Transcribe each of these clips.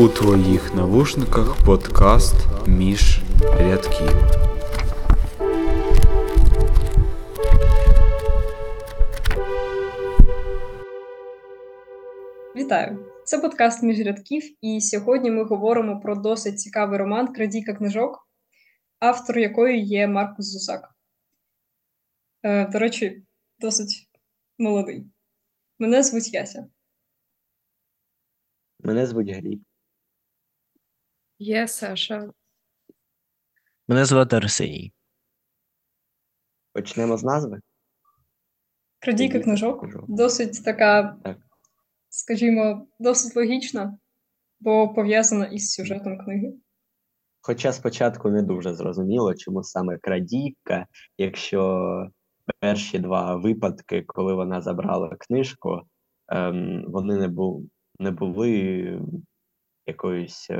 У твоїх навушниках подкаст між рядків. Вітаю! Це подкаст між рядків, і сьогодні ми говоримо про досить цікавий роман Крадійка книжок, автор якої є Маркус Зусак. Е, До речі, досить молодий. Мене звуть Яся. Мене звуть Гліб. Я Саша. Мене звати Арсеній. Почнемо з назви. Крадійка книжок книжок. досить така, Так. скажімо, досить логічна, бо пов'язана із сюжетом книги. Хоча спочатку не дуже зрозуміло, чому саме крадійка, якщо перші два випадки, коли вона забрала книжку, ем, вони не, бу, не були якоюсь.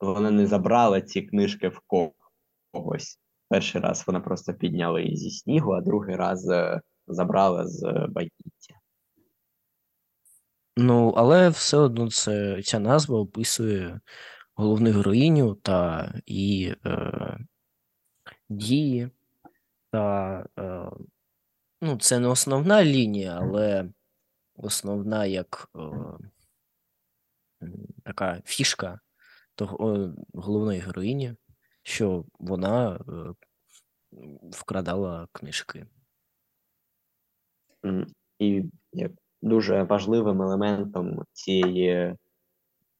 Вона не забрала ці книжки в когось. Перший раз вона просто підняла її зі снігу, а другий раз е, забрала з багіття. Ну, але все одно це, ця назва описує головну героїню та її е, дії. Та, е, ну, це не основна лінія, але основна як е, така фішка того головної героїні, що вона е, вкрадала книжки. І як дуже важливим елементом цієї,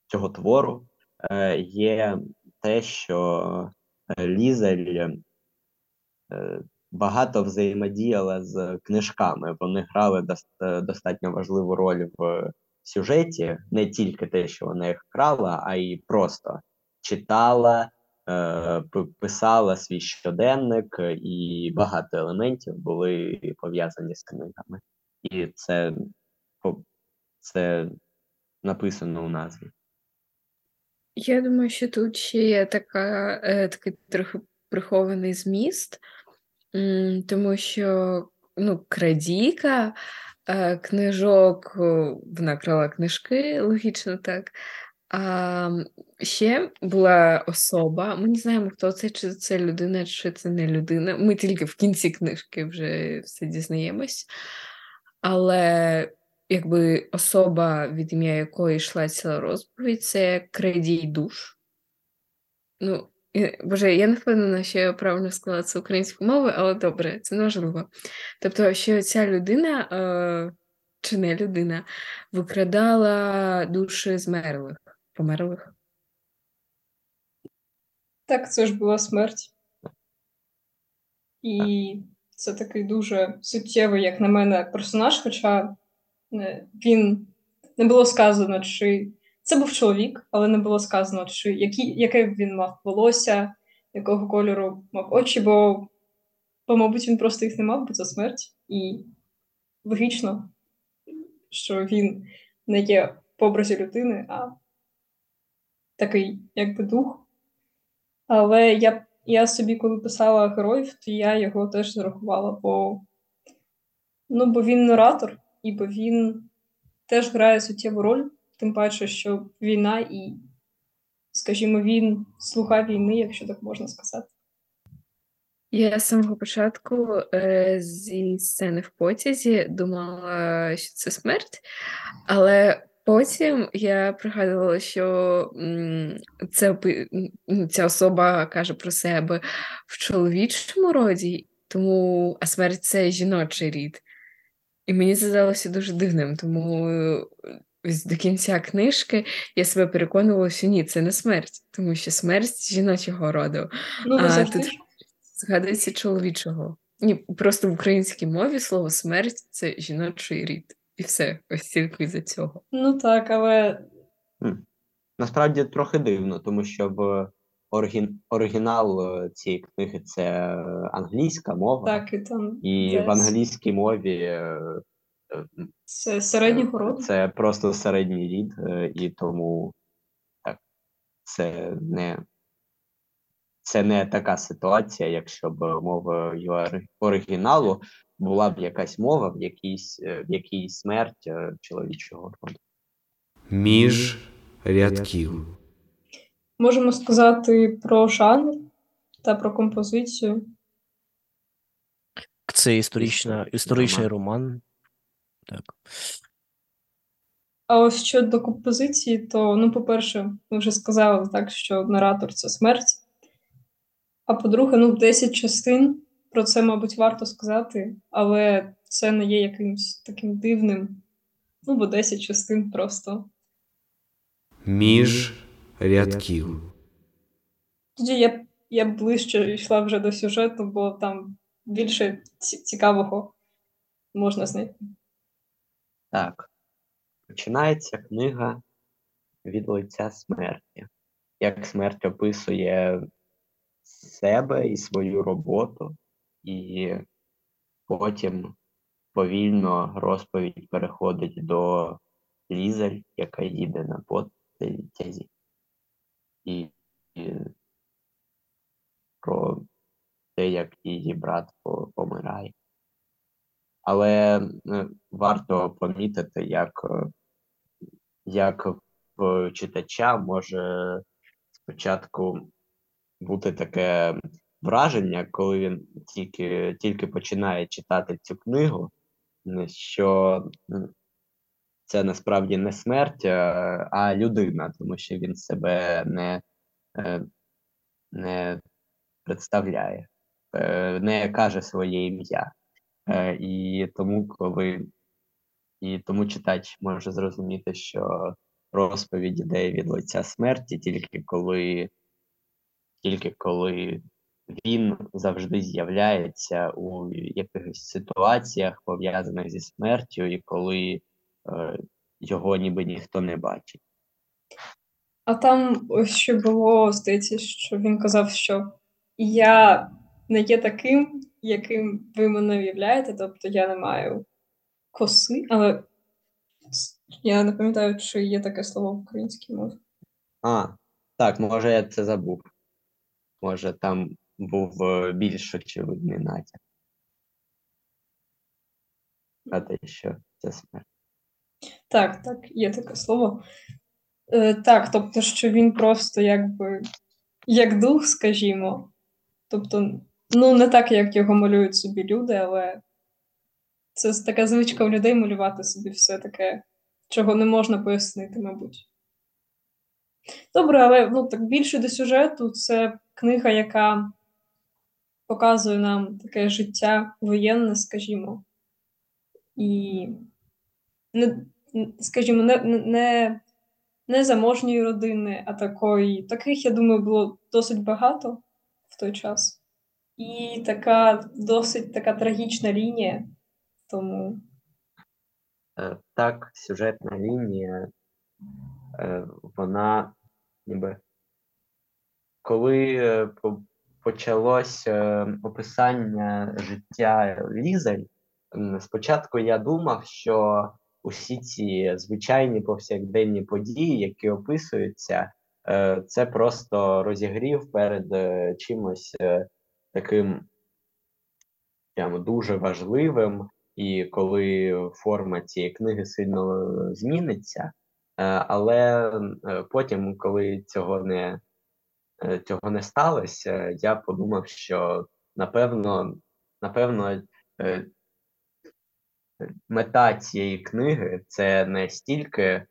цього твору е, є те, що е, Лізель багато взаємодіяла з книжками. Вони грали достатньо важливу роль в сюжеті, не тільки те, що вона їх крала, а й просто читала, е, писала свій щоденник, і багато елементів були пов'язані з книгами. І це, це написано у назві. Я думаю, що тут ще є така, е, такий трохи прихований зміст, тому що ну, крадійка е, книжок, вона крала книжки, логічно так. А ще була особа. Ми не знаємо, хто це, чи це людина, чи це не людина. Ми тільки в кінці книжки вже все дізнаємось. Але якби особа, від ім'я якої йшла ціла розповідь, це крадій душ. Ну, боже, я не впевнена, що я правильно сказала це українською мовою, але добре, це неважливо. Тобто, що ця людина, е, чи не людина, викрадала душі змерлих, померлих. Так, це ж була смерть. І це такий дуже суттєвий, як на мене, персонаж, хоча е, він не було сказано, чи це був чоловік, але не було сказано, чи які, яке він мав волосся, якого кольору мав очі, бо, бо, мабуть, він просто їх не мав, бо це смерть. І логічно, що він не є в образі людини, а такий, якби дух. Але я, я собі, коли писала героїв, то я його теж зарахувала, бо, ну, бо він наратор, і бо він теж грає суттєву роль, тим паче, що війна і, скажімо, він слуга війни, якщо так можна сказати. Я з самого початку е, зі сцени в потязі думала, що це смерть, але потім я пригадувала, що це, ця особа каже про себе в чоловічому роді, тому а смерть це жіночий рід. І мені здалося дуже дивним, тому ось до кінця книжки я себе переконувала, що ні, це не смерть, тому що смерть жіночого роду. Ну, А, завжди тут. Згадується чоловічого. Ні, просто в українській мові слово смерть це жіночий рід. І все, ось тільки із-за цього. Ну так, але Насправді трохи дивно, тому що в оригін... оригінал е, цієї книги це англійська мова, так, і там і десь в англійській мові е, це середнього роду. це просто середній рід, е, і тому так, це не, це не така ситуація, якщо б ори- оригіналу була б якась мова, в якійсь, е, в якій смерть е, чоловічого роду. Між рядків. Можемо сказати про жанр та про композицію. Це історична, історичний роман. Так. А ось щодо композиції, то, ну, по-перше, ми вже сказали так, що наратор це смерть. А по-друге, ну, 10 частин, про це, мабуть, варто сказати, але це не є якимось таким дивним. Ну, бо 10 частин просто. Між рядків. Тоді я, я ближче йшла вже до сюжету, бо там більше цікавого можна знайти. Так. Починається книга від лиця смерті. Як смерть описує себе і свою роботу, і потім повільно розповідь переходить до Лізель, яка їде на потязі. І, і про те, як її брат помирає. Але е, варто помітити, як, е, як в читача може спочатку бути таке враження, коли він тільки, тільки починає читати цю книгу, що це насправді не смерть, а- а людина, тому що він себе не, е, не представляє, е, не каже своє ім'я. Е, І тому, коли і тому читач може зрозуміти, що розповідь іде від лиця смерті, тільки коли, тільки коли він завжди з'являється у якихось ситуаціях, пов'язаних зі смертю, і коли е, його ніби ніхто не бачить. А там ще було, здається, що він казав, що я не є таким, яким ви мене уявляєте, тобто я не маю коси, але я не пам'ятаю, чи є таке слово в українській мові. А, так, може, я це забув. Може, там був е, більш очевидний натяк. А те, що це смерть. Так, так, є таке слово. Е, так, тобто, що він просто якби як дух, скажімо. Тобто, ну, не так, як його малюють собі люди, але це така звичка у людей малювати собі все таке, чого не можна пояснити, мабуть. Добре, але ну, так більше до сюжету це книга, яка показує нам таке життя воєнне, скажімо. І не, скажімо, не, не- не, заможньої родини, а такої. Таких, я думаю, було досить багато в той час. І така досить така трагічна лінія. Тому Е, Так, сюжетна лінія, е, вона ніби коли е, почалось описання життя Лізель, спочатку я думав, що усі ці звичайні повсякденні події, які описуються, це просто розігрів перед чимось таким прямо дуже важливим, і коли форма цієї книги сильно е, зміниться, Е, але е, потім, коли цього не, цього не сталося, я подумав, що напевно, напевно, мета цієї книги це не стільки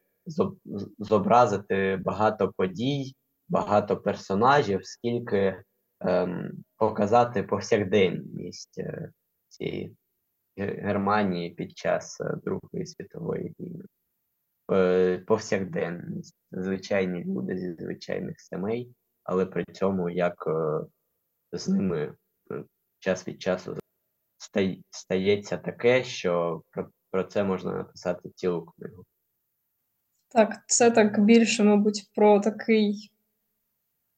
зобразити багато подій, багато персонажів, скільки ем, показати повсякденність е, цієї Германії під час е, Другої світової війни. Е, Повсякденність, звичайні люди зі звичайних сімей, але при цьому як з ними час від часу стається таке, що про, про це можна написати цілу книгу. так, це так більше, мабуть, про такий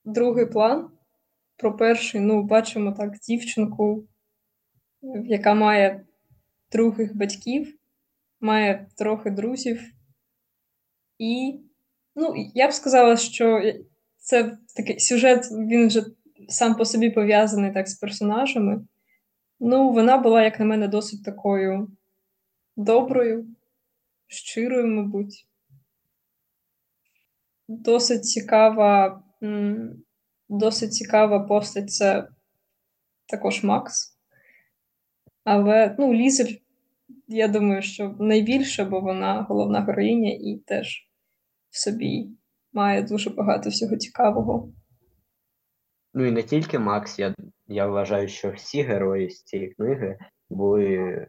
другий план. Про перший, ну, бачимо так дівчинку, яка має других батьків, має трохи друзів. І, ну, я б сказала, що це такий сюжет, він вже сам по собі пов'язаний так з персонажами. Ну, вона була, як на мене, досить такою доброю, щирою, мабуть. досить цікава, досить цікава постать це також Макс. Але ну, Лізель, я думаю, що найбільше, бо вона головна героїня і теж в собі має дуже багато всього цікавого. Ну і не тільки Макс, я, я вважаю, що всі герої з цієї книги були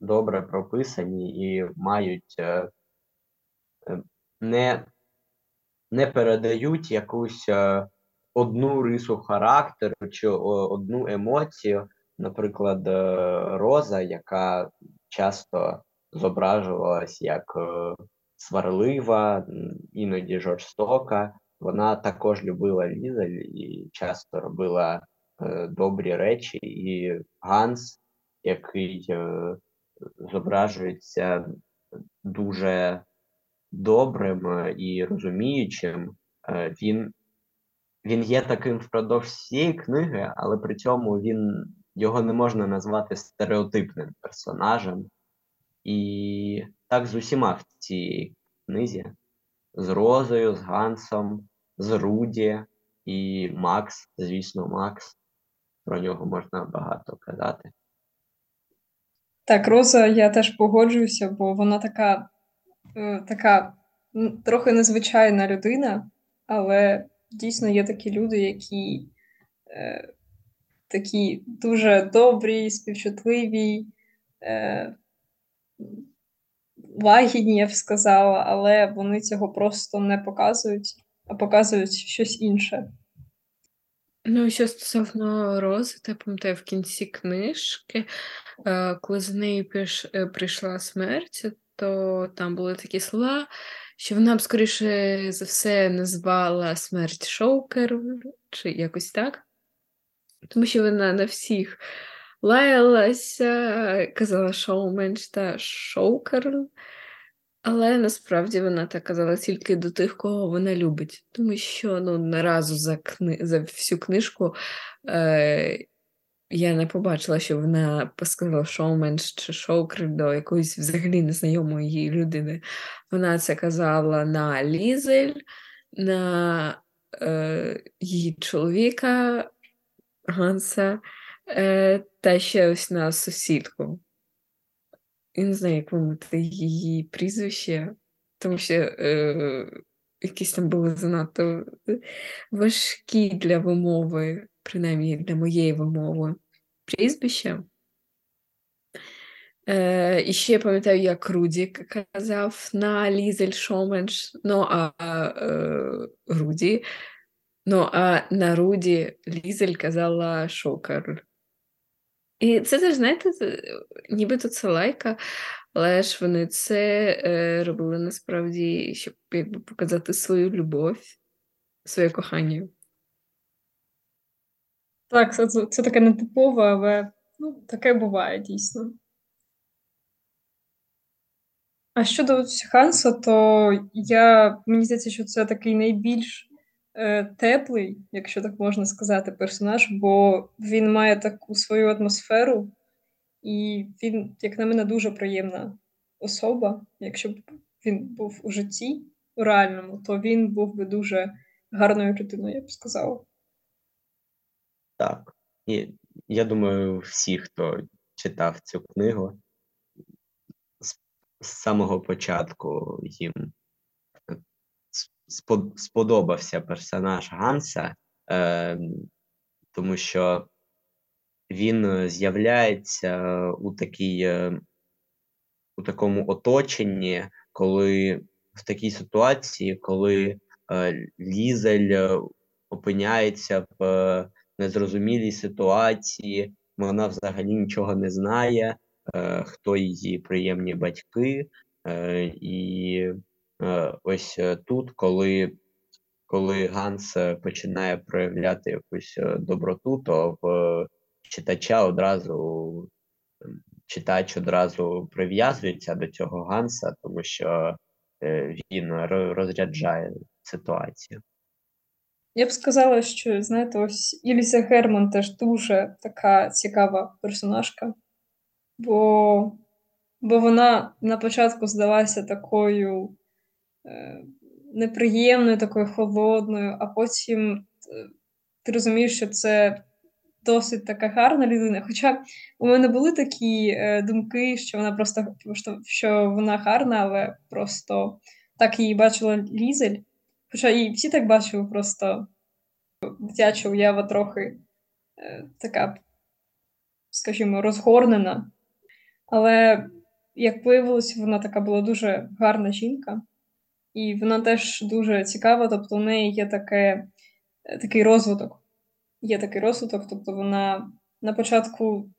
добре прописані і мають е, е, не, не передають якусь е, одну рису характеру чи одну емоцію. Наприклад, е, Роза, яка часто зображувалась як е, сварлива, іноді жорстока. Вона також любила Лізель і часто робила е, добрі речі. І Ганс, який е, зображується дуже добрим е, і розуміючим, е, він, він є таким впродовж всієї книги, але при цьому він його не можна назвати стереотипним персонажем. І так з усіма в цій книзі з Розою, з Гансом, з Руді і Макс, звісно, Макс. Про нього можна багато казати. Так, Роза, я теж погоджуюся, бо вона така, е, така трохи незвичайна людина, але дійсно є такі люди, які е, такі дуже добрі, співчутливі, е, лагідні, я б сказала, але вони цього просто не показують, а показують щось інше. Ну, що стосовно Рози, я пам'ятаю в кінці книжки, е, коли за нею е, прийшла смерть, то там були такі слова, що вона б, скоріше за все, назвала смерть Шоукер, чи якось так. Тому що вона на всіх лаялася, казала шоуменш та шоукер. Але насправді вона так казала тільки до тих, кого вона любить. Тому що ну, не разу за, кни... за всю книжку е... я не побачила, що вона сказала шоуменш чи шоукер до якоїсь взагалі незнайомої їй людини. Вона це казала на Лізель, на е... її чоловіка Ганса е... та ще ось на сусідку. Я не знаю, як вимовити її прізвище, тому що е, якісь там були занадто важкі для вимови, принаймні для моєї вимови прізвища. Е, І ще пам'ятаю, як Руді казав на Лізель Шоменш, ну а е, Руді, ну а на Руді Лізель казала Шокер. І це теж, знаєте, нібито це лайка, але ж вони це е, робили насправді, щоб якби показати свою любов, своє кохання. Так, це, це таке нетипове, але ну, таке буває дійсно. А щодо Ханса, то я, мені здається, що це такий найбільш е, теплий, якщо так можна сказати, персонаж, бо він має таку свою атмосферу, і він, як на мене, дуже приємна особа. Якщо б він був у житті у реальному, то він був би дуже гарною людиною, я б сказала. Так. І я думаю, всі, хто читав цю книгу, з, з самого початку їм сподобався персонаж Ганса, е, тому що він з'являється у такій, е, у такому оточенні, коли в такій ситуації, коли е, Лізель опиняється в незрозумілій ситуації, вона взагалі нічого не знає, е, хто її приємні батьки, е, і е, ось тут, коли коли Ганс починає проявляти якусь доброту, то в читача одразу читач одразу прив'язується до цього Ганса, тому що він розряджає ситуацію. Я б сказала, що, знаєте, ось Іліза Герман теж дуже така цікава персонажка, бо бо вона на початку здалася такою, е, неприємною, такою холодною, а потім е, ти розумієш, що це досить така гарна людина. Хоча у мене були такі е, думки, що вона просто що, що вона гарна, але просто так її бачила Лізель. Хоча і всі так бачили, просто дитяча уява трохи е, така, скажімо, розгорнена. Але, як виявилось, вона така була дуже гарна жінка, і вона теж дуже цікава, тобто у неї є таке, е, такий розвиток. Є такий розвиток, тобто вона на початку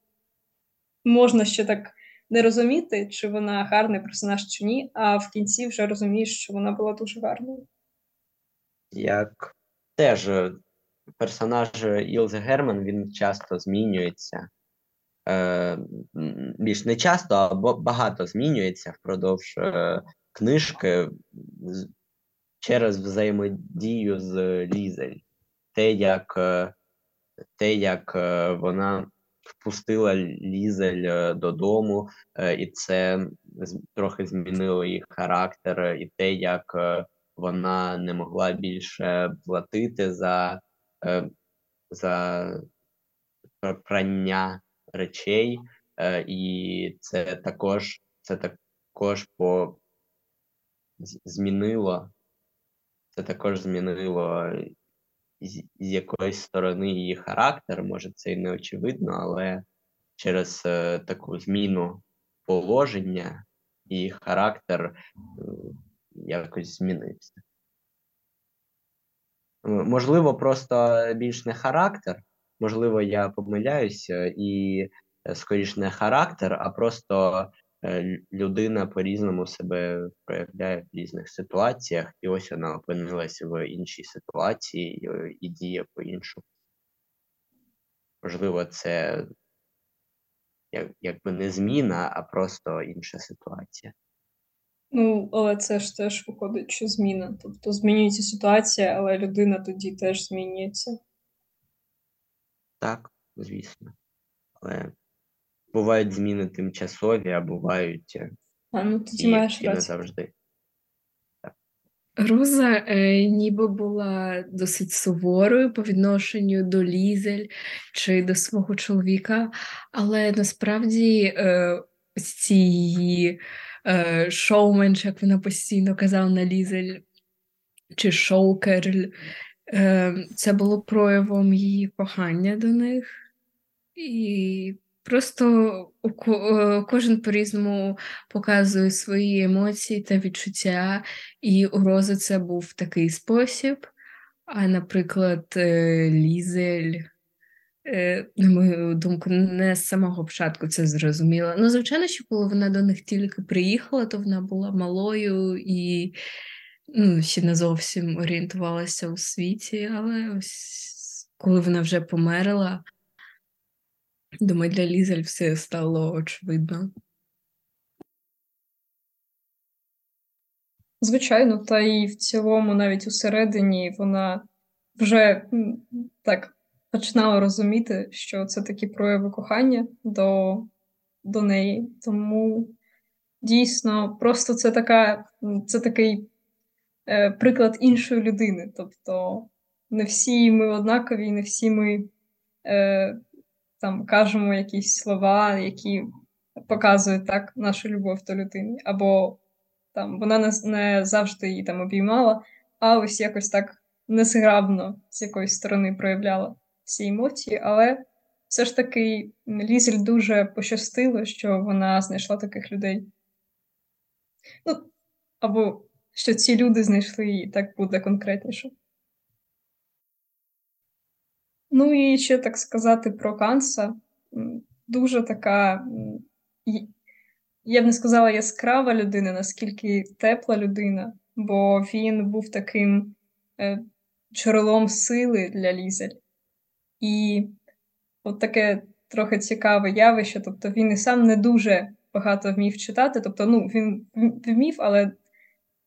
можна ще так не розуміти, чи вона гарний персонаж чи ні, а в кінці вже розумієш, що вона була дуже гарною. Як теж е, персонаж Ілзи Герман він часто змінюється. Е, більш не часто, а багато змінюється впродовж е, книжки через взаємодію з Лізель. Те, як, е, те, як е, вона впустила Лізель е, додому, е, і це трохи змінило її характер, і те, як вона не могла більше платити за, е, за прання речей, е, і це також це також по змінило. Це також змінило з, з якоїсь сторони її характер. Може, це і не очевидно, але через е, таку зміну положення її характер е, якось змінився. Можливо, просто більш не характер, можливо, я помиляюся, і е, скоріш не характер, а просто е, людина по-різному себе проявляє в різних ситуаціях, і ось вона опинилася в іншій ситуації е, і діє по-іншому. Можливо, це як, якби не зміна, а просто інша ситуація. Ну, але це ж теж виходить, що зміна. Тобто змінюється ситуація, але людина тоді теж змінюється. Так, звісно. Але бувають зміни тимчасові, а бувають е, А ну тоді і, маєш і не рацію. завжди. Роза е, ніби була досить суворою по відношенню до Лізель чи до свого чоловіка, але насправді е, ось ці її шоуменш, як вона постійно казала на Лізель, чи шоукерль, е, це було проявом її кохання до них. І просто е, кожен по-різному показує свої емоції та відчуття. І у Рози це був такий спосіб. А, наприклад, е, Лізель, е, на мою думку, не з самого початку це зрозуміла. Ну, звичайно, що коли вона до них тільки приїхала, то вона була малою і ну, ще не зовсім орієнтувалася у світі, але ось коли вона вже померла, думаю, для Лізель все стало очевидно. Звичайно, та і в цілому, навіть усередині, вона вже так починала розуміти, що це такі прояви кохання до, до неї. Тому дійсно, просто це така, це такий е, приклад іншої людини. Тобто не всі ми однакові, не всі ми е, там кажемо якісь слова, які показують так нашу любов до людини. Або там вона не, не завжди її там обіймала, а ось якось так незграбно з якоїсь сторони проявляла всі емоції, але все ж таки Лізель дуже пощастило, що вона знайшла таких людей. Ну, або що ці люди знайшли її, так буде конкретніше. Ну і ще так сказати про Канса. Дуже така, я б не сказала яскрава людина, наскільки тепла людина, бо він був таким е, джерелом сили для Лізель. І от таке трохи цікаве явище. Тобто він і сам не дуже багато вмів читати. Тобто, ну, він вмів, але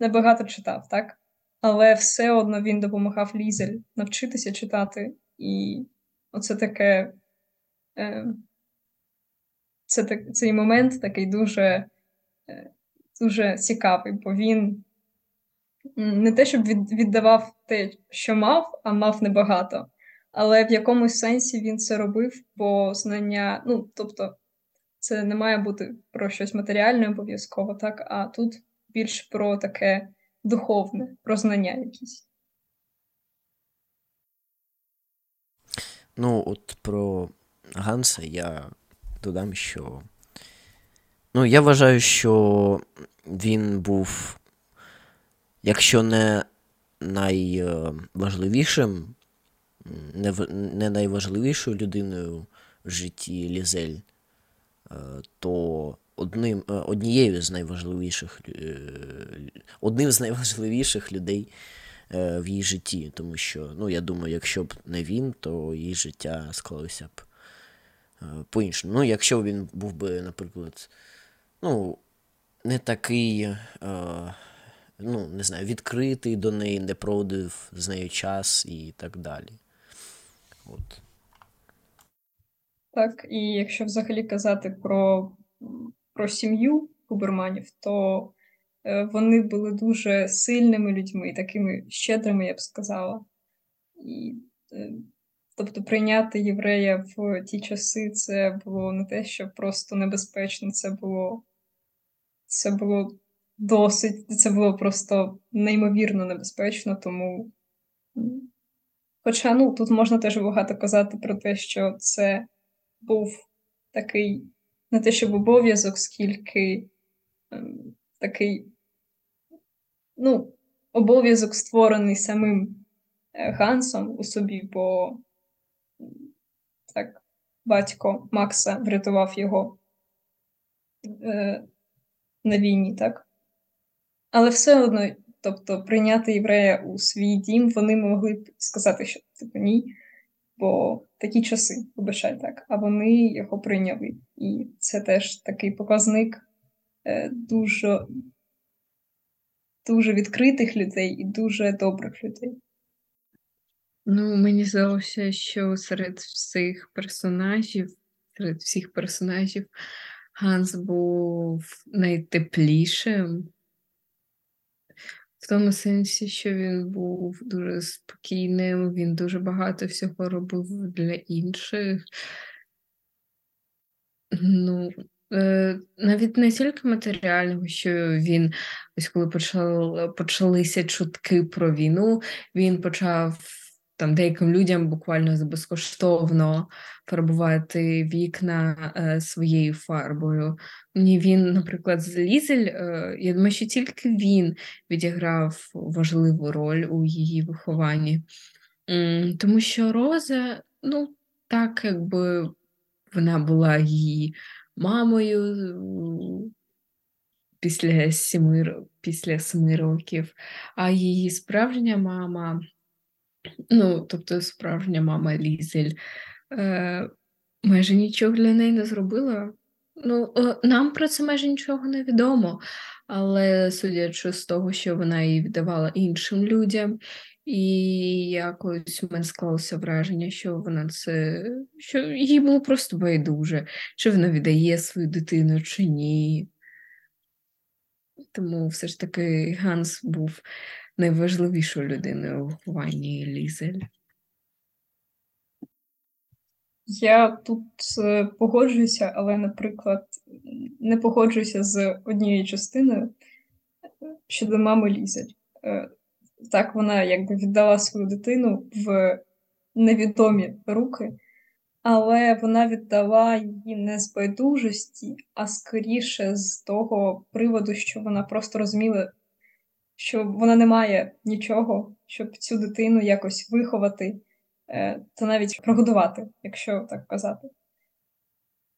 не багато читав, так? Але все одно він допомагав Лізель навчитися читати. І оце таке. Е, це так, цей момент такий дуже, е, дуже цікавий, бо він не те, щоб від, віддавав те, що мав, а мав небагато. Але в якомусь сенсі він це робив, бо знання, ну, тобто, це не має бути про щось матеріальне обов'язково, так, а тут більш про таке духовне, про знання якісь. Ну, от про Ганса я додам, що. Ну, я вважаю, що він був, якщо не найважливішим, не, не найважливішою людиною в житті Лізель, е, то одним, е, однією з найважливіших, е, одним з найважливіших людей в її житті. Тому що, ну, я думаю, якщо б не він, то її життя склалося б по-іншому. Ну, якщо б він був би, наприклад, ну, не такий, ну, не знаю, відкритий до неї, не проводив з нею час і так далі. От. Так, і якщо взагалі казати про, про сім'ю Куберманів, то е, вони були дуже сильними людьми, такими щедрими, я б сказала. І, е, тобто прийняти єврея в ті часи це було не те, що просто небезпечно, це було, це було досить, це було просто неймовірно небезпечно, тому. Хоча ну, тут можна теж багато казати про те, що це був такий не те, щоб обов'язок, скільки ем, такий ну, обов'язок створений самим е, Гансом у собі, бо так, батько Макса врятував його е, на війні, так? Але все одно, тобто, прийняти єврея у свій дім, вони могли б сказати, що типу ні, бо такі часи, вибачай так, а вони його прийняли. І це теж такий показник е, дуже, дуже відкритих людей і дуже добрих людей. Ну, мені здалося, що серед всіх персонажів, серед всіх персонажів Ганс був найтеплішим. Тому сенсі, що він був дуже спокійним, він дуже багато всього робив для інших. Ну, е, навіть не тільки матеріального, що він, ось коли почали, почалися чутки про війну, він почав там деяким людям буквально безкоштовно фарбувати вікна е, своєю фарбою. Ні, він, наприклад, з Лізель, е, я думаю, що тільки він відіграв важливу роль у її вихованні. М, Тому що Роза, ну, так, якби вона була її мамою після сіми, після семи років, а її справжня мама, ну, тобто справжня мама Лізель, е, майже нічого для неї не зробила. Ну, е, нам про це майже нічого не відомо, але судячи з того, що вона її віддавала іншим людям, і якось у мене склалося враження, що вона це, що їй було просто байдуже, чи вона віддає свою дитину, чи ні. Тому все ж таки Ганс був найважливішою людиною у вихованні Лізель. Я тут е, погоджуюся, але, наприклад, не погоджуюся з однією частиною е, щодо мами Лізель. Так, вона якби віддала свою дитину в невідомі руки, але вона віддала її не з байдужості, а скоріше з того приводу, що вона просто розуміла, що вона не має нічого, щоб цю дитину якось виховати е, та навіть прогодувати, якщо так казати.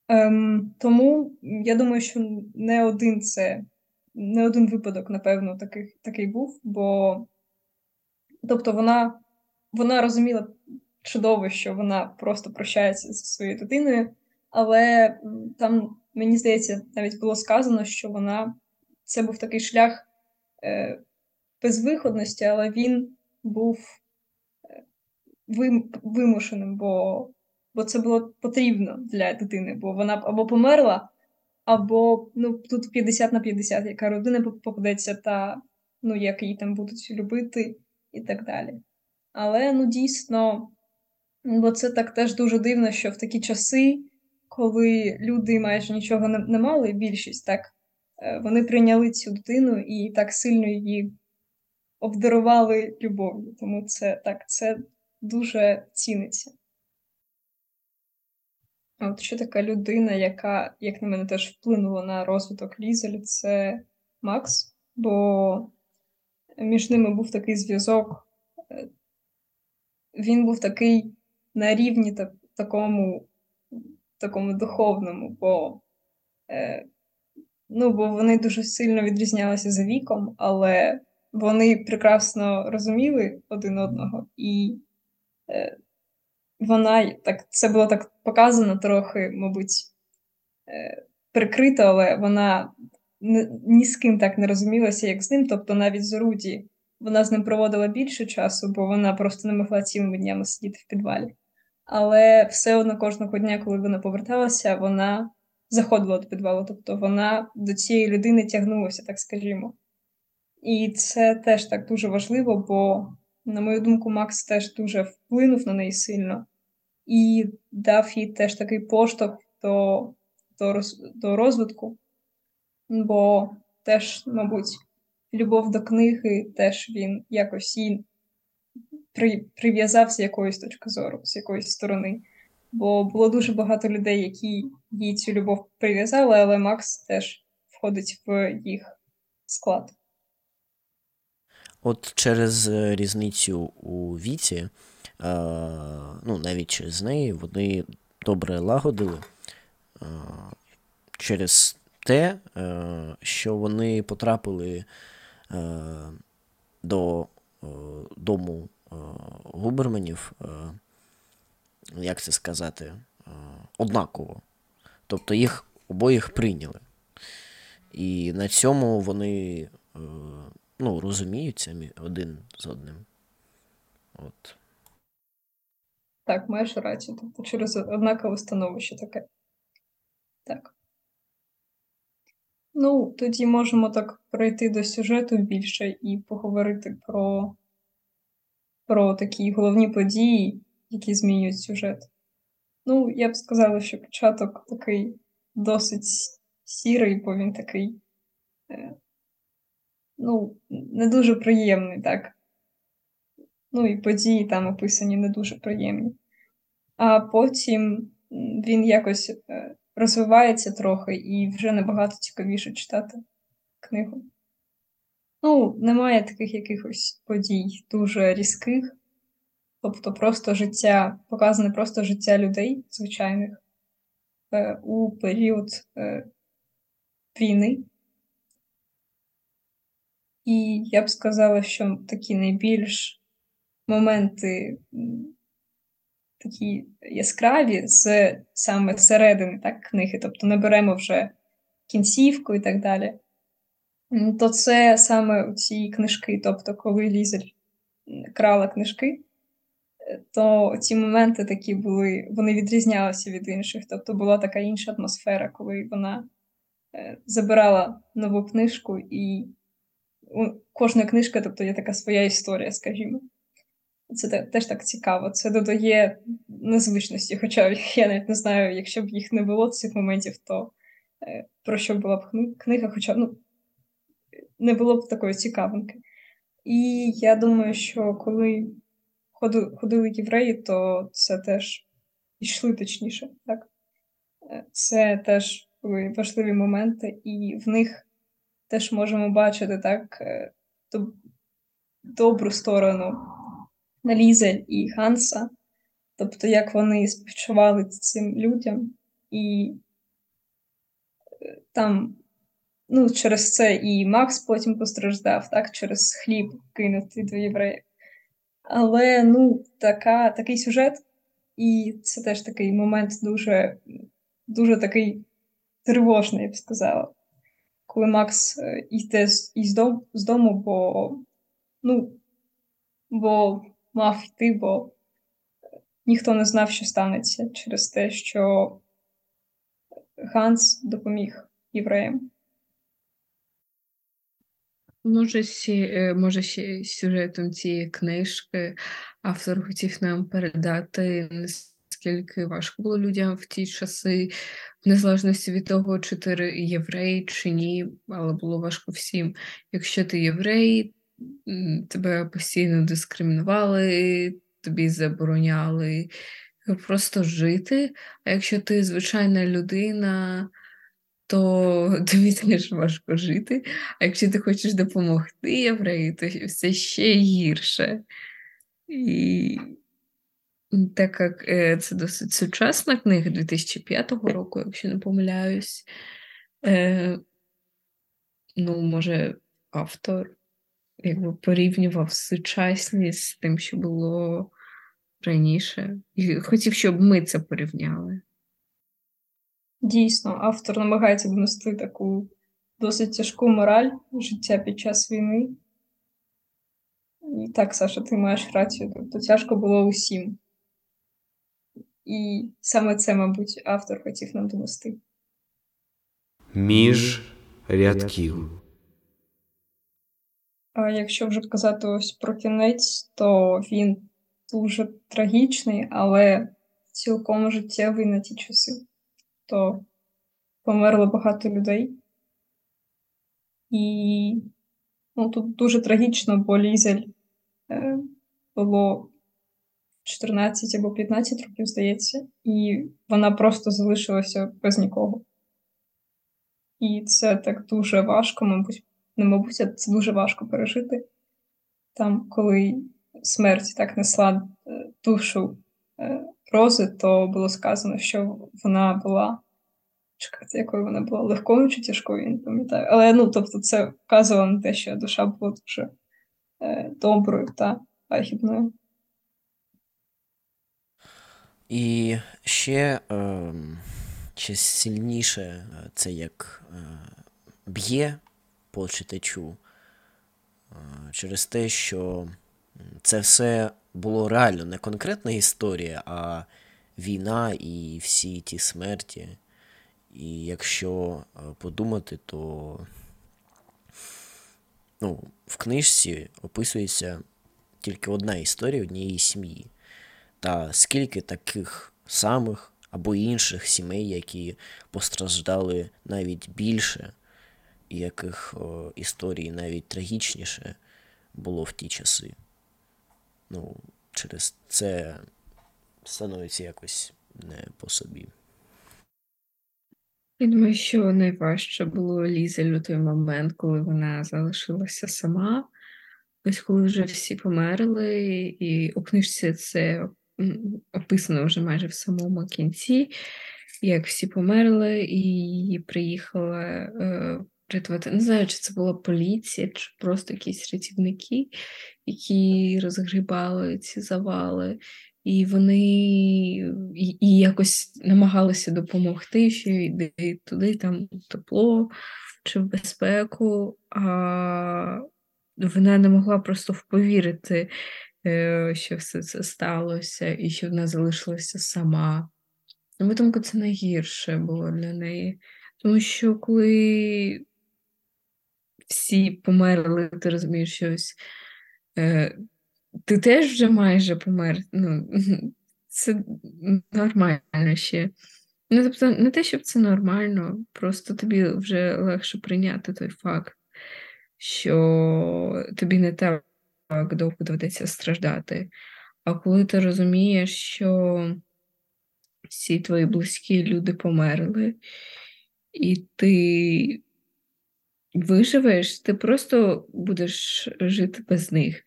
Ем, тому я думаю, що не один це не один випадок, напевно, такий, такий був, бо тобто вона, вона розуміла чудово, що вона просто прощається зі своєю дитиною, але там, мені здається, навіть було сказано, що вона це був такий шлях е, безвиходності, але він був е, вим, вимушеним, бо, бо це було потрібно для дитини, бо вона або померла, або ну, тут 50 на 50, яка родина попадеться, та ну, як її там будуть любити і так далі. Але ну дійсно, бо це так теж дуже дивно, що в такі часи, коли люди майже нічого не, не мали, більшість так, е, вони прийняли цю дитину і так сильно її обдарували любов'ю. Тому це так, це дуже ціниться. От ще така людина, яка, як на мене, теж вплинула на розвиток Лізель, це Макс, бо між ними був такий зв'язок. е, Він був такий на рівні та- такому, такому духовному, бо, е, ну, бо вони дуже сильно відрізнялися за віком, але вони прекрасно розуміли один одного, і е, вона так, це було так показано трохи, мабуть, е, прикрито, але вона ні, з ким так не розумілася, як з ним. Тобто навіть з Руді вона з ним проводила більше часу, бо вона просто не могла цілими днями сидіти в підвалі. Але все одно кожного дня, коли вона поверталася, вона заходила до підвалу, тобто вона до цієї людини тягнулася, так скажімо. І це теж так дуже важливо, бо, на мою думку, Макс теж дуже вплинув на неї сильно і дав їй теж такий поштовх до, до, до розвитку, бо теж, мабуть, любов до книги теж він якось їй при, прив'язав з якоїсь точки зору, з якоїсь сторони. Бо було дуже багато людей, які їй цю любов прив'язали, але Макс теж входить в їх склад. От через е, різницю у віці, е, ну, навіть через неї, вони добре лагодили е, через те, що вони потрапили до дому Губерманів, як це сказати, однаково. Тобто їх обоїх прийняли. І на цьому вони ну, розуміються один з одним. От. Так, маєш рацію. Тобто через однакове становище таке. Так. Ну, тоді можемо так пройти до сюжету більше і поговорити про, про такі головні події, які змінюють сюжет. Ну, я б сказала, що початок такий досить сірий, бо він такий, е, ну, не дуже приємний, так. Ну, і події там описані не дуже приємні. А потім він якось е, розвивається трохи і вже набагато цікавіше читати книгу. Ну, немає таких якихось подій дуже різких, тобто просто життя, показане просто життя людей звичайних е, у період е, війни. І я б сказала, що такі найбільш моменти такі яскраві з саме середини так, книги, тобто не беремо вже кінцівку і так далі. То це саме ці книжки, тобто, коли Лізель крала книжки, е, то ці моменти такі були, вони відрізнялися від інших. Тобто була така інша атмосфера, коли вона е, забирала нову книжку, і кожна книжка, тобто є така своя історія, скажімо. Це теж так цікаво. Це додає незвичності. Хоча я навіть не знаю, якщо б їх не було цих моментів, то е, про що була б книга, хоча ну, не було б такої цікавинки. І я думаю, що коли ходили євреї, то це теж йшли точніше. Так? Е, Це теж були важливі моменти, і в них теж можемо бачити так е, доб- добру сторону Лізель і Ханса, тобто як вони співчували цим людям, і е, там, ну, через це і Макс потім постраждав, так, через хліб кинутий до євреїв. Але ну, така, такий сюжет, і це теж такий момент дуже, дуже такий тривожний, я б сказала. Коли Макс е, йде з, дому, бо, ну, бо мав йти, бо ніхто не знав, що станеться через те, що Ганс допоміг євреям. Може, ще, може, ще сюжетом цієї книжки автор хотів нам передати, наскільки важко було людям в ті часи, в незалежності від того, чи ти єврей, чи ні, але було важко всім. Якщо ти єврей, тебе постійно дискримінували, тобі забороняли просто жити. А якщо ти звичайна людина, то тобі теж важко жити. А якщо ти хочеш допомогти єврею, то все ще гірше. І так як це досить сучасна книга 2005 року, якщо не помиляюсь, е, ну, може, автор якби порівнював сучасність з тим, що було раніше, і хотів, щоб ми це порівняли. Дійсно, автор намагається донести таку досить тяжку мораль життя під час війни. І так, Саша, ти маєш рацію. Тобто тяжко було усім. І саме це, мабуть, автор хотів нам донести. Між рядків. А якщо вже казати ось про кінець, то він дуже трагічний, але цілком життєвий на ті часи. То померло багато людей. І ну, тут дуже трагічно, бо Лізель е, було 14 або 15 років, здається, і вона просто залишилася без нікого. І це так дуже важко, мабуть, не мабуть, а це дуже важко пережити. Там, коли смерть так несла е, душу е, Рози, то було сказано, що вона була. Чекайте, якою вона була легкою чи тяжкою, я не пам'ятаю. Але ну, тобто, це вказувало на те, що душа була дуже е, доброю та лагідною. І ще е, ще сильніше е, це як е, б'є по читачу е, через те, що це все було реально не конкретна історія, а війна і всі ті смерті. І якщо е, подумати, то ну, в книжці описується тільки одна історія однієї сім'ї. Та скільки таких самих або інших сімей, які постраждали навіть більше, і яких о, історії навіть трагічніше було в ті часи. Ну, через це становиться якось не по собі. Я думаю, що найважче було Лізель у той момент, коли вона залишилася сама. Ось коли вже всі померли, і у книжці це описано вже майже в самому кінці, як всі померли, і приїхала е, рятувати. Не знаю, чи це була поліція, чи просто якісь рятівники, які розгрібали ці завали. І вони і, і якось намагалися допомогти, що йди туди, там тепло чи в безпеку, а вона не могла просто повірити, е, що все це сталося, і що вона залишилася сама. На думку, це найгірше було для неї. Тому що коли всі померли, ти розумієш, що ось е, ти теж вже майже помер. Ну, Це нормально ще. Ну, тобто, не те, щоб це нормально, просто тобі вже легше прийняти той факт, що тобі не так довго доведеться страждати. А коли ти розумієш, що всі твої близькі люди померли, і ти виживеш, ти просто будеш жити без них.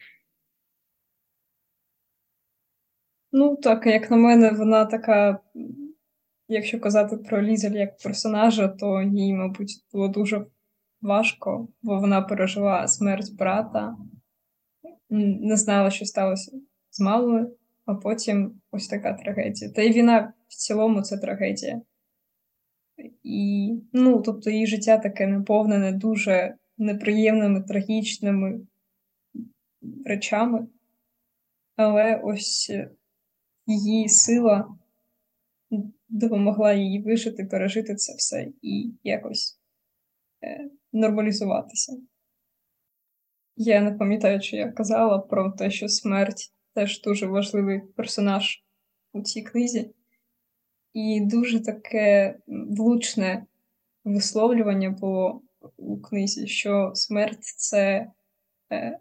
Ну, так, як на мене, вона така, якщо казати про Лізель як персонажа, то їй, мабуть, було дуже важко, бо вона пережила смерть брата, не знала, що сталося з малою, а потім ось така трагедія. Та й війна в цілому це трагедія. І, ну, тобто, її життя таке наповнене дуже неприємними, трагічними речами. Але ось її сила допомогла їй вижити, пережити це все і якось е, нормалізуватися. Я не пам'ятаю, чи я казала про те, що смерть теж дуже важливий персонаж у цій книзі, і дуже таке влучне висловлювання було у книзі, що смерть це е,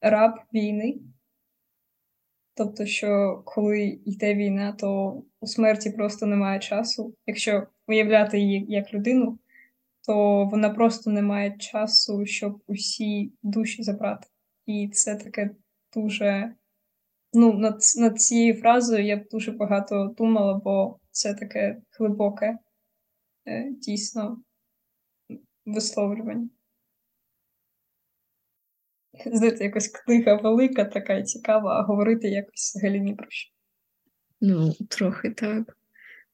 раб війни. Тобто, що коли йде війна, то у смерті просто немає часу. Якщо уявляти її як людину, то вона просто не має часу, щоб усі душі забрати. І це таке дуже. Ну, над, над цією фразою я б дуже багато думала, бо це таке глибоке, е, дійсно висловлювання. Знаєте, якось книга велика, така і цікава, а говорити якось взагалі ні про що. Ну, трохи так.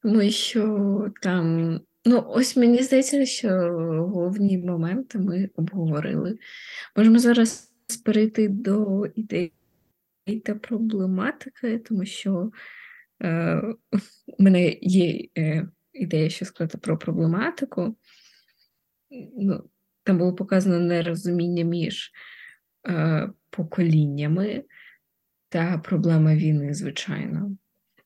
Тому що там, ну, ось мені здається, що головні моменти ми обговорили. Можемо зараз перейти до ідей та проблематики, тому що е, у мене є е, ідея, що сказати про проблематику. Ну, там було показано нерозуміння між е, поколіннями та проблема війни, звичайно.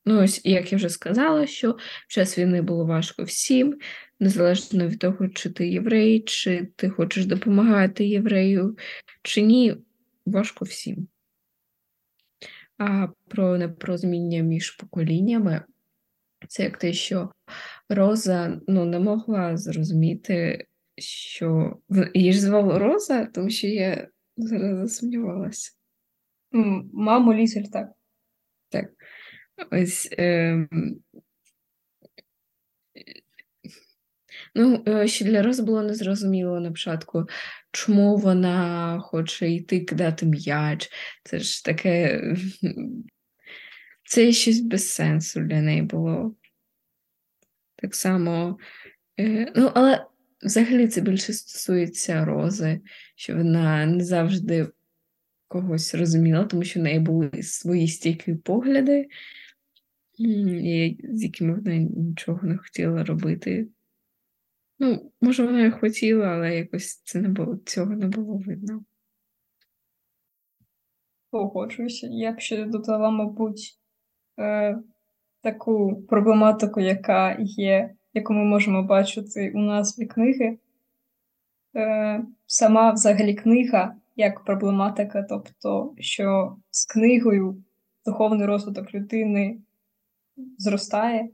Ну, ось, як я вже сказала, що в час війни було важко всім, незалежно від того, чи ти єврей, чи ти хочеш допомагати єврею, чи ні, важко всім. А про непорозуміння між поколіннями це як те, що Роза ну, не могла зрозуміти, що її ж звали Роза, тому що я зараз засумнівалася. Маму Лізель так. Так. Ось. ем, Ну, е, ще для Рози було незрозуміло на початку, чому вона хоче йти кидати м'яч. Це ж таке. Це щось без сенсу для неї було. Так само. е, Ну, але взагалі це більше стосується Рози, що вона не завжди когось розуміла, тому що в неї були свої стійкі погляди, з якими вона нічого не хотіла робити. Ну, може, вона і хотіла, але якось це не було, цього не було видно. Погоджуюся. Я б ще додала, мабуть, е, таку проблематику, яка є, яку ми можемо бачити у назві книги. Е, сама взагалі книга як проблематика, тобто, що з книгою духовний розвиток людини зростає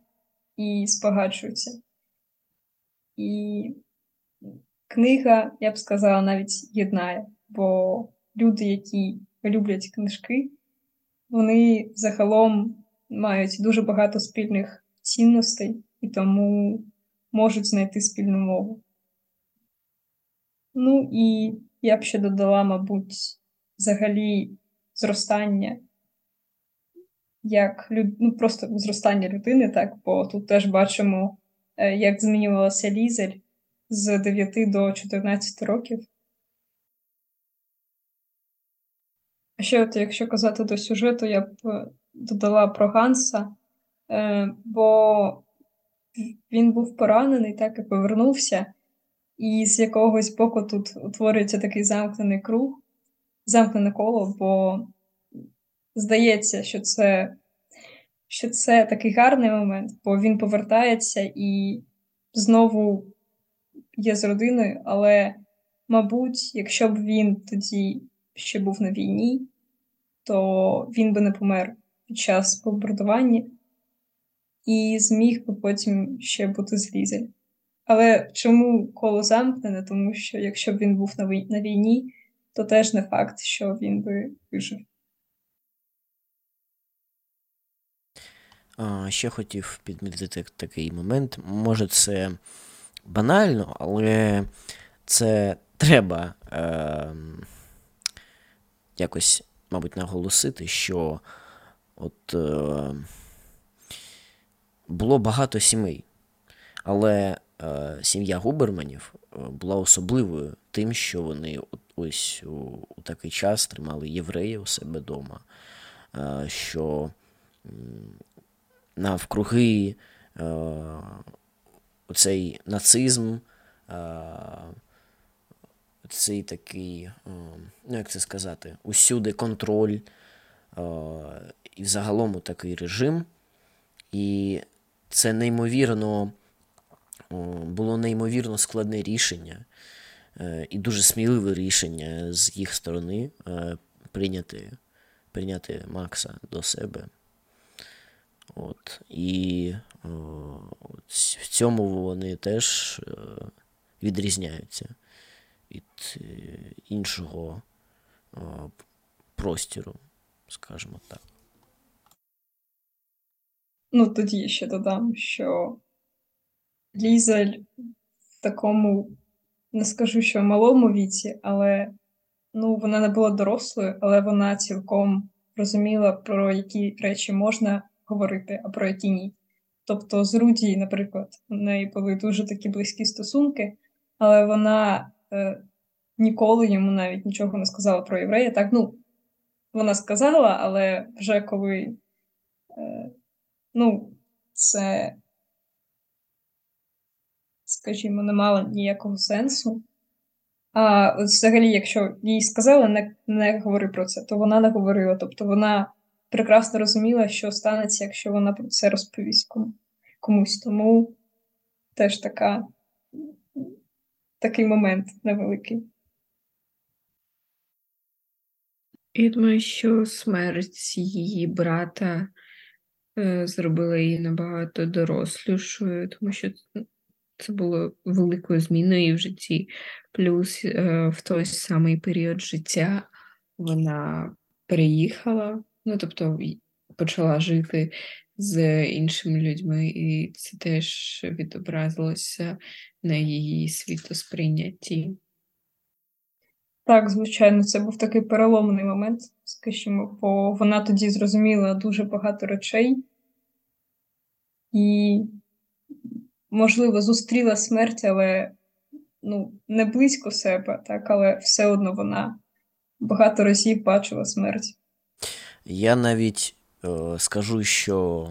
і спогаджується. І книга, я б сказала, навіть єднає, бо люди, які люблять книжки, вони загалом мають дуже багато спільних цінностей і тому можуть знайти спільну мову. Ну і я б ще додала, мабуть, взагалі зростання, як люд... ну, просто зростання людини, так, бо тут теж бачимо, е, як змінювалася Лізель з 9 до 14 років. А ще, от, якщо казати до сюжету, я б е, додала про Ганса, е, бо він був поранений, так і повернувся, і з якогось боку тут утворюється такий замкнений круг, замкнене коло, бо здається, що це, що це такий гарний момент, бо він повертається і знову є з родиною, але, мабуть, якщо б він тоді ще був на війні, то він би не помер під час бомбардування і зміг би потім ще бути з Лізель. Але чому коло замкнене? Тому що якщо б він був на війні, то теж не факт, що він би вижив. Ще хотів підмітити такий момент. Може, це банально, але це треба е, якось, мабуть, наголосити, що от е, було багато сімей, але сім'я Губерманів е, була особливою тим, що вони ось у, такий час тримали євреїв у себе вдома, е, що навкруги е, оцей нацизм, е, цей такий, е, ну як це сказати, усюди контроль, е, і взагалом такий режим. І це неймовірно було неймовірно складне рішення е, і дуже сміливе рішення з їх сторони е, прийняти, прийняти Макса до себе. От. І о, в цьому вони теж е, відрізняються від іншого о, простіру, скажімо так. Ну, тоді ще додам, що Лізель в такому, не скажу, що малому віці, але ну, вона не була дорослою, але вона цілком розуміла, про які речі можна говорити, а про які ні. Тобто з Руді, наприклад, у неї були дуже такі близькі стосунки, але вона е, ніколи йому навіть нічого не сказала про єврея. Так, ну, вона сказала, але вже коли. Е, ну, це, скажімо, не мало ніякого сенсу. А взагалі, якщо їй сказали, не, не говори про це, то вона не говорила. Тобто вона прекрасно розуміла, що станеться, якщо вона про це розповість кому, комусь. Тому теж така, такий момент невеликий. Я думаю, що смерть її брата е, зробила її набагато дорослішою, тому що це було великою зміною в житті. Плюс е, в той самий період життя вона переїхала, ну тобто почала жити з іншими людьми, і це теж відобразилося на її світосприйнятті. Так, звичайно, це був такий переломний момент, скажімо, бо вона тоді зрозуміла дуже багато речей і, можливо, зустріла смерть, але ну, не близько себе, так, але все одно вона багато разів бачила смерть. Я навіть е, скажу, що,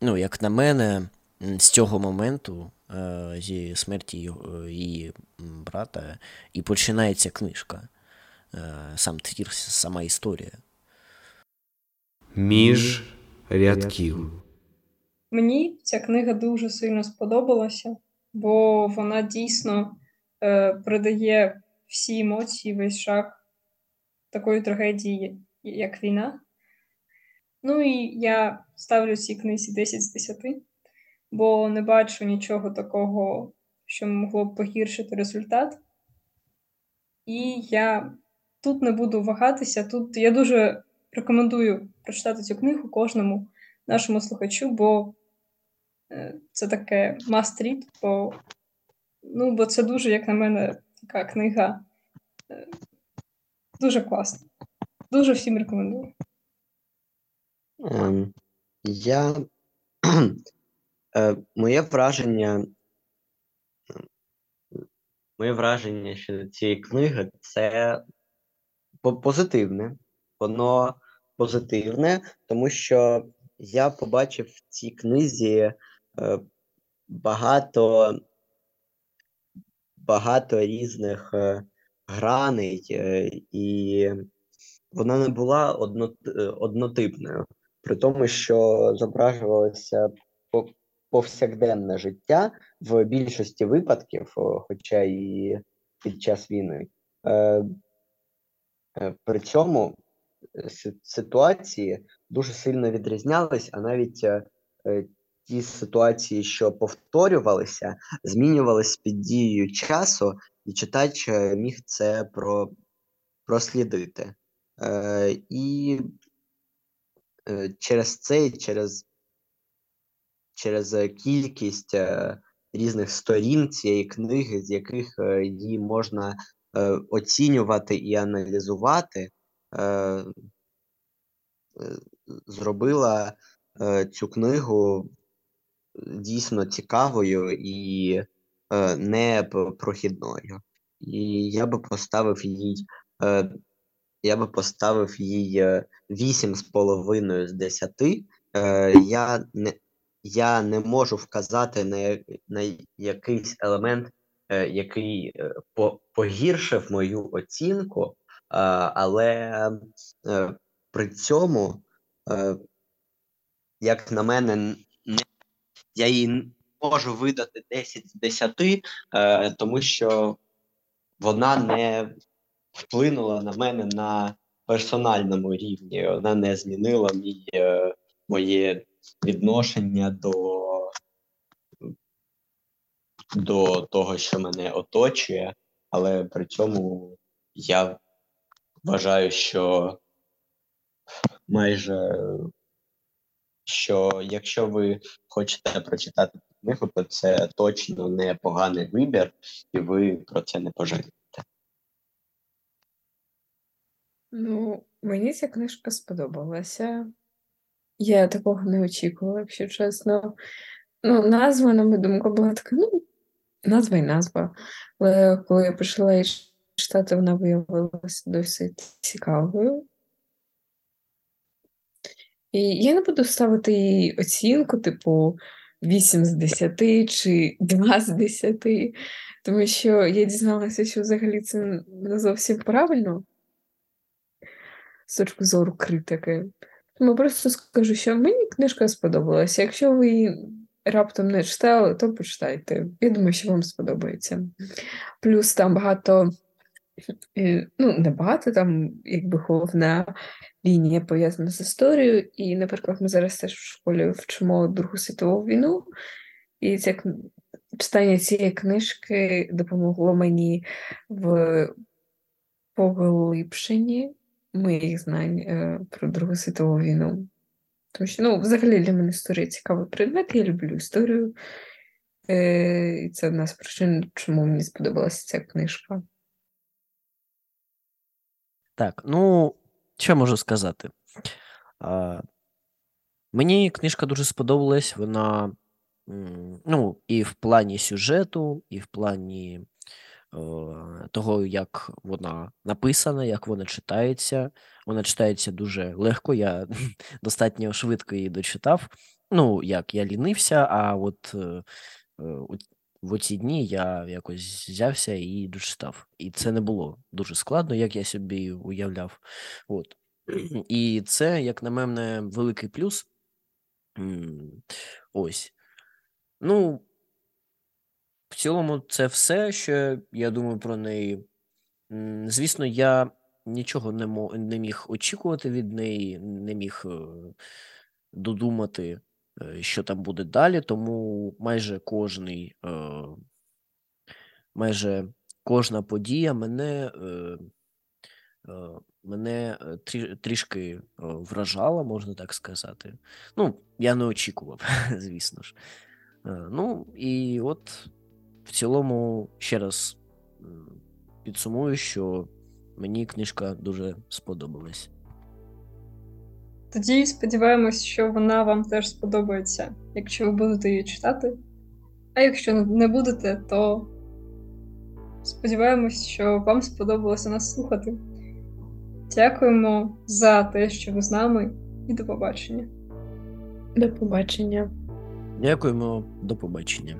ну, як на мене, з цього моменту, е, зі смерті її брата, і починається книжка, е, сам твір, сама історія. Між рядків. Мені ця книга дуже сильно сподобалася, бо вона дійсно е, передає всі емоції, весь жах такої трагедії, як війна. Ну і я ставлю цій книзі 10 з 10, бо не бачу нічого такого, що могло б погіршити результат. І я тут не буду вагатися. Тут я дуже рекомендую прочитати цю книгу кожному нашому слухачу, бо е, це таке must read, бо, ну, бо це дуже, як на мене, така книга е, дуже класна. Дуже всім рекомендую. Ем, я е, моє враження, моє враження щодо цієї книги це позитивне. Воно позитивне, тому що я побачив в цій книзі е, багато, багато різних е, граней, е, і вона не була одно, е, однотипною при тому, що зображувалося по- повсякденне життя в більшості випадків, хоча і під час війни. Е, е, При цьому ситуації дуже сильно відрізнялись, а навіть е, е, ті ситуації, що повторювалися, змінювались під дією часу, і читач е, міг це про, прослідити. Е, І через це, через, через кількість різних сторін цієї книги, з яких її можна оцінювати і аналізувати, е, е, зробила е, цю книгу дійсно цікавою і е, не прохідною. І я би поставив їй, е, я би поставив їй е, вісім з половиною з десяти. Е, я не я не можу вказати на, на якийсь елемент е, який е, по- погіршив мою оцінку, е, але е, при цьому, е, як на мене, я їй н- можу видати 10 з 10, е, тому що вона не вплинула на мене на персональному рівні. Вона не змінила мій, е, моє відношення до, до того, що мене оточує, але при цьому я вважаю, що майже що якщо ви хочете прочитати книгу, то це точно не поганий вибір, і ви про це не пожалієте. Ну, мені ця книжка сподобалася. Я такого не очікувала, якщо чесно. Ну, назва, на мою думку, була така, ну, назва і назва. Але коли я почала читати, вона виявилася досить цікавою. І я не буду ставити їй оцінку, типу 8 з 10 чи 2 з 10, тому що я дізналася, що взагалі це не зовсім правильно з точки зору критики. Тому просто скажу, що мені книжка сподобалася. Якщо ви її раптом не читали, то почитайте. Я думаю, що вам сподобається. Плюс там багато, ну, небагато там якби головна лінія пов'язана з історією. І, наприклад, ми зараз теж в школі вчимо Другу світову війну, і ця читання цієї книжки допомогло мені в поглибшенні моїх знань е, про Другу світову війну. Тому що, ну, взагалі для мене історія цікавий предмет, я люблю історію. Е, і це одна з причин, чому мені сподобалася ця книжка. Так, ну, що можу сказати? А, мені книжка дуже сподобалась. Вона, ну, і в плані сюжету, і в плані е, того, як вона написана, як вона читається. Вона читається дуже легко. Я достатньо швидко її дочитав. Ну, як я лінився, а от е, е, в оці дні я якось взявся і дочитав. І це не було дуже складно, як я собі уявляв. От. І це, як на мене, великий плюс. Ось. Ну, в цілому, це все, що я думаю про неї. Звісно, я нічого не, мо- не міг очікувати від неї, не міг е, додумати, що там буде далі, тому майже кожний, е, майже кожна подія мене, е, мене трішки вражала, можна так сказати. Ну, я не очікував, звісно ж. Е, Ну, і от в цілому ще раз підсумую, що мені книжка дуже сподобалась. Тоді сподіваємось, що вона вам теж сподобається, якщо ви будете її читати. А якщо не будете, то сподіваємось, що вам сподобалося нас слухати. Дякуємо за те, що ви з нами, і до побачення. До побачення. Дякуємо, до побачення.